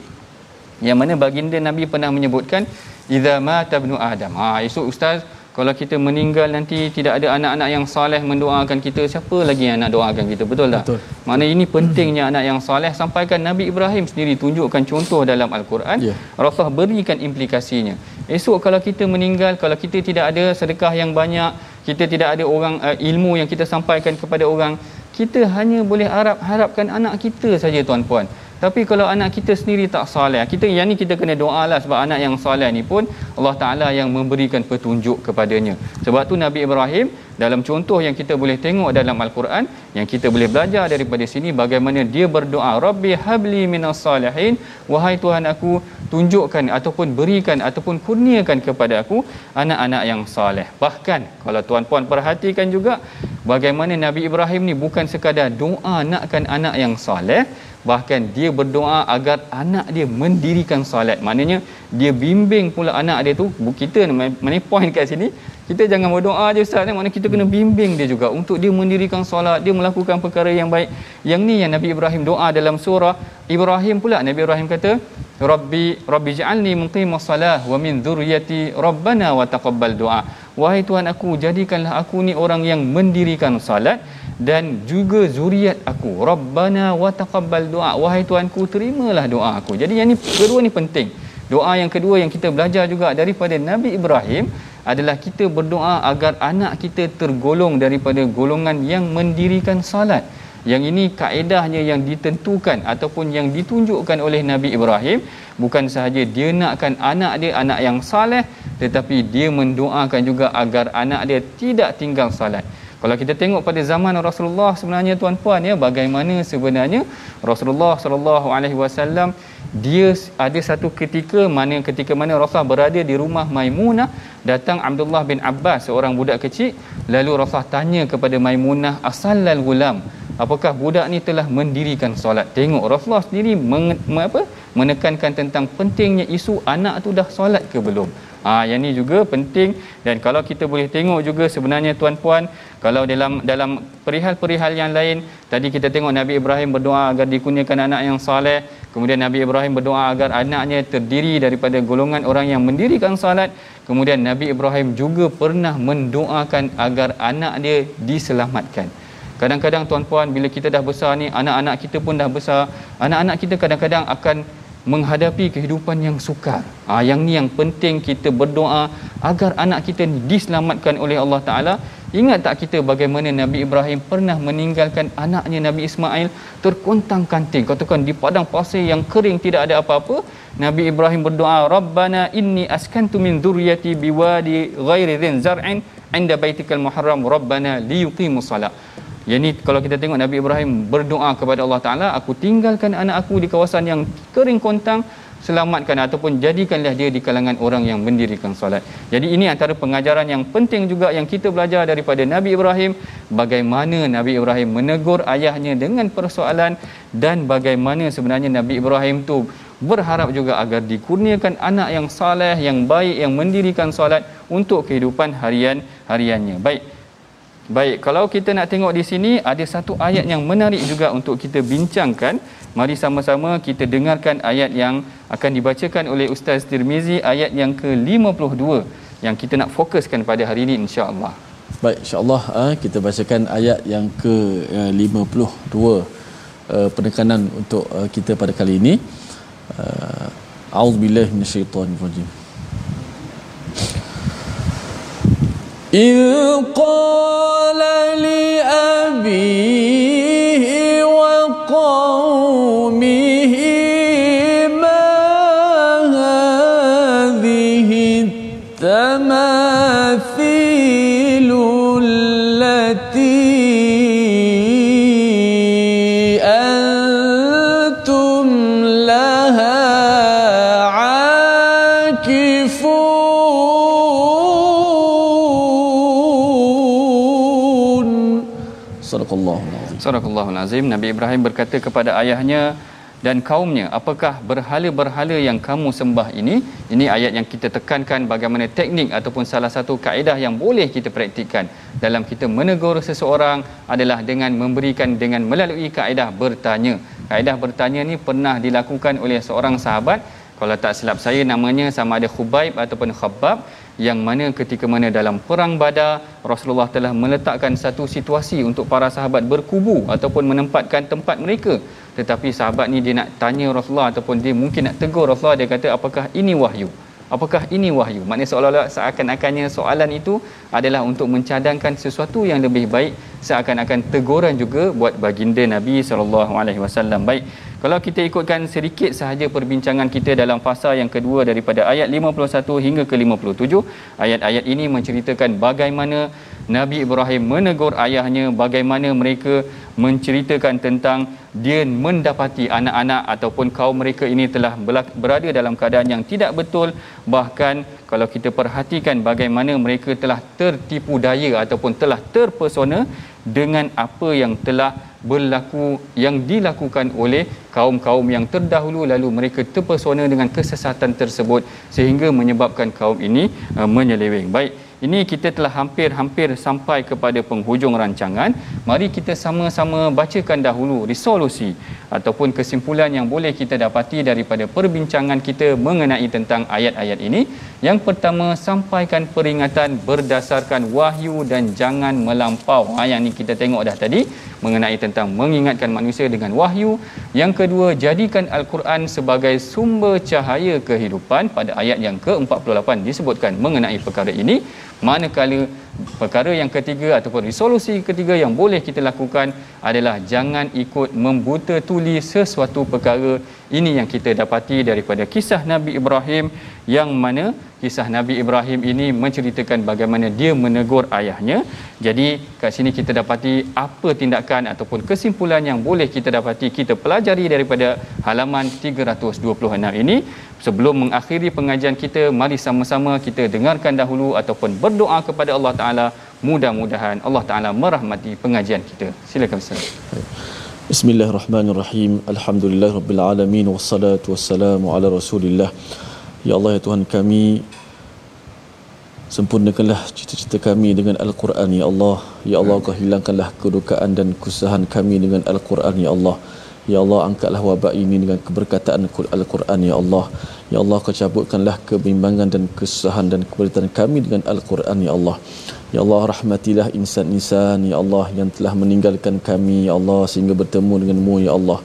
yang mana baginda nabi pernah menyebutkan idza mata ibnu adam ha esok ustaz kalau kita meninggal nanti tidak ada anak-anak yang soleh mendoakan kita siapa lagi yang nak doakan kita? Betul tak? Betul. mana ini pentingnya anak yang soleh sampaikan Nabi Ibrahim sendiri tunjukkan contoh dalam al-Quran. Yeah. Rasulullah berikan implikasinya. Esok kalau kita meninggal kalau kita tidak ada sedekah yang banyak kita tidak ada orang uh, ilmu yang kita sampaikan kepada orang kita hanya boleh harap harapkan anak kita saja tuan-puan tapi kalau anak kita sendiri tak soleh, kita yang ni kita kena doa lah sebab anak yang soleh ni pun Allah Ta'ala yang memberikan petunjuk kepadanya. Sebab tu Nabi Ibrahim dalam contoh yang kita boleh tengok dalam Al-Quran, yang kita boleh belajar daripada sini bagaimana dia berdoa, Rabbi habli minas salihin, wahai Tuhan aku tunjukkan ataupun berikan ataupun kurniakan kepada aku anak-anak yang soleh. Bahkan kalau tuan-puan perhatikan juga bagaimana Nabi Ibrahim ni bukan sekadar doa nakkan anak yang soleh, bahkan dia berdoa agar anak dia mendirikan solat. Maknanya dia bimbing pula anak dia tu. Kita mana point kat sini. Kita jangan berdoa je ustaz maknanya kita kena bimbing dia juga untuk dia mendirikan solat dia melakukan perkara yang baik. Yang ni yang Nabi Ibrahim doa dalam surah Ibrahim pula. Nabi Ibrahim kata Rabbi Rabbi ja'alni muqimas salah wa min dhurriyyati rabbana wa taqabbal doa wahai tuhan aku jadikanlah aku ni orang yang mendirikan solat dan juga zuriat aku rabbana wa taqabbal doa wahai tuanku terimalah doa aku. Jadi yang ni kedua ni penting. Doa yang kedua yang kita belajar juga daripada Nabi Ibrahim adalah kita berdoa agar anak kita tergolong daripada golongan yang mendirikan salat. Yang ini kaedahnya yang ditentukan ataupun yang ditunjukkan oleh Nabi Ibrahim bukan sahaja dia nakkan anak dia anak yang saleh tetapi dia mendoakan juga agar anak dia tidak tinggal salat kalau kita tengok pada zaman Rasulullah sebenarnya tuan-puan ya bagaimana sebenarnya Rasulullah sallallahu alaihi wasallam dia ada satu ketika mana ketika mana Rasulullah berada di rumah Maimunah datang Abdullah bin Abbas seorang budak kecil. Lalu Rasulullah tanya kepada Maimunah asallal gulam apakah budak ni telah mendirikan solat? Tengok Rasulullah sendiri meng, apa menekankan tentang pentingnya isu anak tu dah solat ke belum Ha, yang ni juga penting dan kalau kita boleh tengok juga sebenarnya tuan-puan kalau dalam dalam perihal-perihal yang lain tadi kita tengok Nabi Ibrahim berdoa agar dikurniakan anak yang soleh kemudian Nabi Ibrahim berdoa agar anaknya terdiri daripada golongan orang yang mendirikan salat kemudian Nabi Ibrahim juga pernah mendoakan agar anak dia diselamatkan. Kadang-kadang tuan-puan bila kita dah besar ni anak-anak kita pun dah besar anak-anak kita kadang-kadang akan menghadapi kehidupan yang sukar. Ah yang ni yang penting kita berdoa agar anak kita diselamatkan oleh Allah Taala. Ingat tak kita bagaimana Nabi Ibrahim pernah meninggalkan anaknya Nabi Ismail terkontang-kanting katakan di padang pasir yang kering tidak ada apa-apa. Nabi Ibrahim berdoa, "Rabbana inni askantu min dhurriyyati biwadi ghairi dhin zar'in 'inda baitikal muharram. Rabbana liyuqimus salat." Ni kalau kita tengok Nabi Ibrahim berdoa kepada Allah Taala, aku tinggalkan anak aku di kawasan yang kering kontang, selamatkan ataupun jadikanlah dia di kalangan orang yang mendirikan solat. Jadi ini antara pengajaran yang penting juga yang kita belajar daripada Nabi Ibrahim, bagaimana Nabi Ibrahim menegur ayahnya dengan persoalan dan bagaimana sebenarnya Nabi Ibrahim tu berharap juga agar dikurniakan anak yang saleh, yang baik, yang mendirikan solat untuk kehidupan harian hariannya. Baik. Baik, kalau kita nak tengok di sini ada satu ayat yang menarik juga untuk kita bincangkan. Mari sama-sama kita dengarkan ayat yang akan dibacakan oleh Ustaz Tirmizi ayat yang ke-52 yang kita nak fokuskan pada hari ini insya-Allah. Baik, insya-Allah eh, kita bacakan ayat yang ke-52 uh, penekanan untuk uh, kita pada kali ini. Uh, A'udzubillahi minasyaitonirrajim. إذ قال لأبيه وقومه Sadaqallahul Azim. Nabi Ibrahim berkata kepada ayahnya dan kaumnya, apakah berhala-berhala yang kamu sembah ini? Ini ayat yang kita tekankan bagaimana teknik ataupun salah satu kaedah yang boleh kita praktikkan dalam kita menegur seseorang adalah dengan memberikan dengan melalui kaedah bertanya. Kaedah bertanya ni pernah dilakukan oleh seorang sahabat kalau tak silap saya namanya sama ada Khubaib ataupun Khabbab yang mana ketika mana dalam perang Badar Rasulullah telah meletakkan satu situasi untuk para sahabat berkubu ataupun menempatkan tempat mereka. Tetapi sahabat ni dia nak tanya Rasulullah ataupun dia mungkin nak tegur Rasulullah dia kata apakah ini wahyu? Apakah ini wahyu? Maknanya seolah-olah seakan-akannya soalan itu adalah untuk mencadangkan sesuatu yang lebih baik seakan-akan teguran juga buat baginda Nabi sallallahu alaihi wasallam. Baik kalau kita ikutkan sedikit sahaja perbincangan kita dalam fasa yang kedua daripada ayat 51 hingga ke 57, ayat-ayat ini menceritakan bagaimana Nabi Ibrahim menegur ayahnya, bagaimana mereka menceritakan tentang dia mendapati anak-anak ataupun kaum mereka ini telah berada dalam keadaan yang tidak betul. Bahkan kalau kita perhatikan bagaimana mereka telah tertipu daya ataupun telah terpesona dengan apa yang telah berlaku yang dilakukan oleh kaum-kaum yang terdahulu lalu mereka terpesona dengan kesesatan tersebut sehingga menyebabkan kaum ini uh, menyeleweng. Baik, ini kita telah hampir-hampir sampai kepada penghujung rancangan. Mari kita sama-sama bacakan dahulu resolusi ataupun kesimpulan yang boleh kita dapati daripada perbincangan kita mengenai tentang ayat-ayat ini. Yang pertama, sampaikan peringatan berdasarkan wahyu dan jangan melampau. Ha, yang ni kita tengok dah tadi mengenai tentang mengingatkan manusia dengan wahyu. Yang kedua, jadikan Al-Quran sebagai sumber cahaya kehidupan. Pada ayat yang ke-48 disebutkan mengenai perkara ini manakala perkara yang ketiga ataupun resolusi ketiga yang boleh kita lakukan adalah jangan ikut membuta tuli sesuatu perkara ini yang kita dapati daripada kisah Nabi Ibrahim yang mana kisah Nabi Ibrahim ini menceritakan bagaimana dia menegur ayahnya. Jadi kat sini kita dapati apa tindakan ataupun kesimpulan yang boleh kita dapati kita pelajari daripada halaman 326 ini. Sebelum mengakhiri pengajian kita, mari sama-sama kita dengarkan dahulu ataupun berdoa kepada Allah Taala. Mudah-mudahan Allah Taala merahmati pengajian kita. Silakan Ustaz. Bismillahirrahmanirrahim. Alhamdulillahirabbil wassalatu wassalamu ala Rasulillah. Ya Allah ya Tuhan kami sempurnakanlah cita-cita kami dengan Al-Quran ya Allah. Ya Allah kau hilangkanlah kedukaan dan kesusahan kami dengan Al-Quran ya Allah. Ya Allah angkatlah wabak ini dengan keberkataan Al-Quran ya Allah. Ya Allah kau cabutkanlah kebimbangan dan kesusahan dan keberitaan kami dengan Al-Quran ya Allah. Ya Allah rahmatilah insan-insan ya Allah yang telah meninggalkan kami ya Allah sehingga bertemu denganmu ya Allah.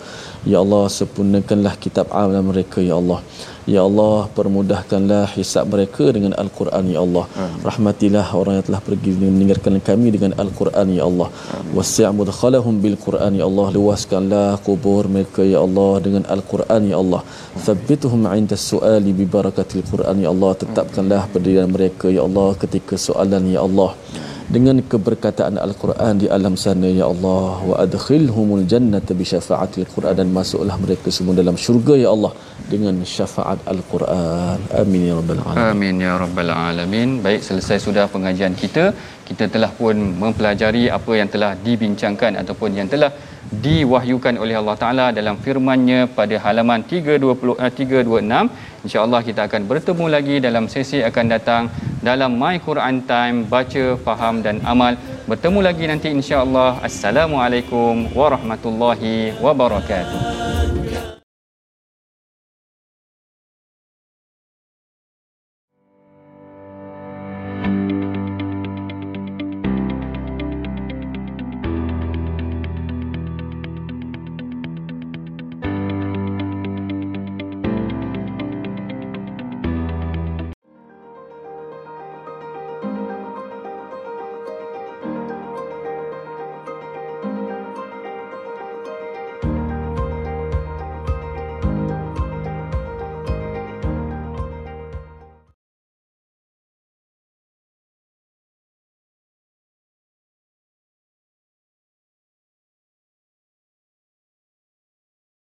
Ya Allah sempurnakanlah kitab amal mereka ya Allah. Ya Allah permudahkanlah hisab mereka dengan Al-Quran ya Allah. Rahmatilah orang yang telah pergi meninggalkan kami dengan Al-Quran ya Allah. Wasi' mudkhalahum bil Quran ya Allah. Luaskanlah kubur mereka ya Allah dengan Al-Quran ya Allah. Thabbituhum 'inda su'ali bi barakatil Quran ya Allah. Tetapkanlah pendirian mereka ya Allah ketika soalan ya Allah dengan keberkataan al-Quran di alam sana ya Allah wa adkhilhumul jannata bi syafaatil Quran dan masuklah mereka semua dalam syurga ya Allah dengan syafaat al-Quran. Amin ya rabbal alamin. Amin ya rabbal alamin. Baik selesai sudah pengajian kita kita telah pun mempelajari apa yang telah dibincangkan ataupun yang telah diwahyukan oleh Allah Taala dalam firman-Nya pada halaman 320 uh, 326 insya-Allah kita akan bertemu lagi dalam sesi akan datang dalam My Quran Time baca faham dan amal. Bertemu lagi nanti insya-Allah. Assalamualaikum warahmatullahi wabarakatuh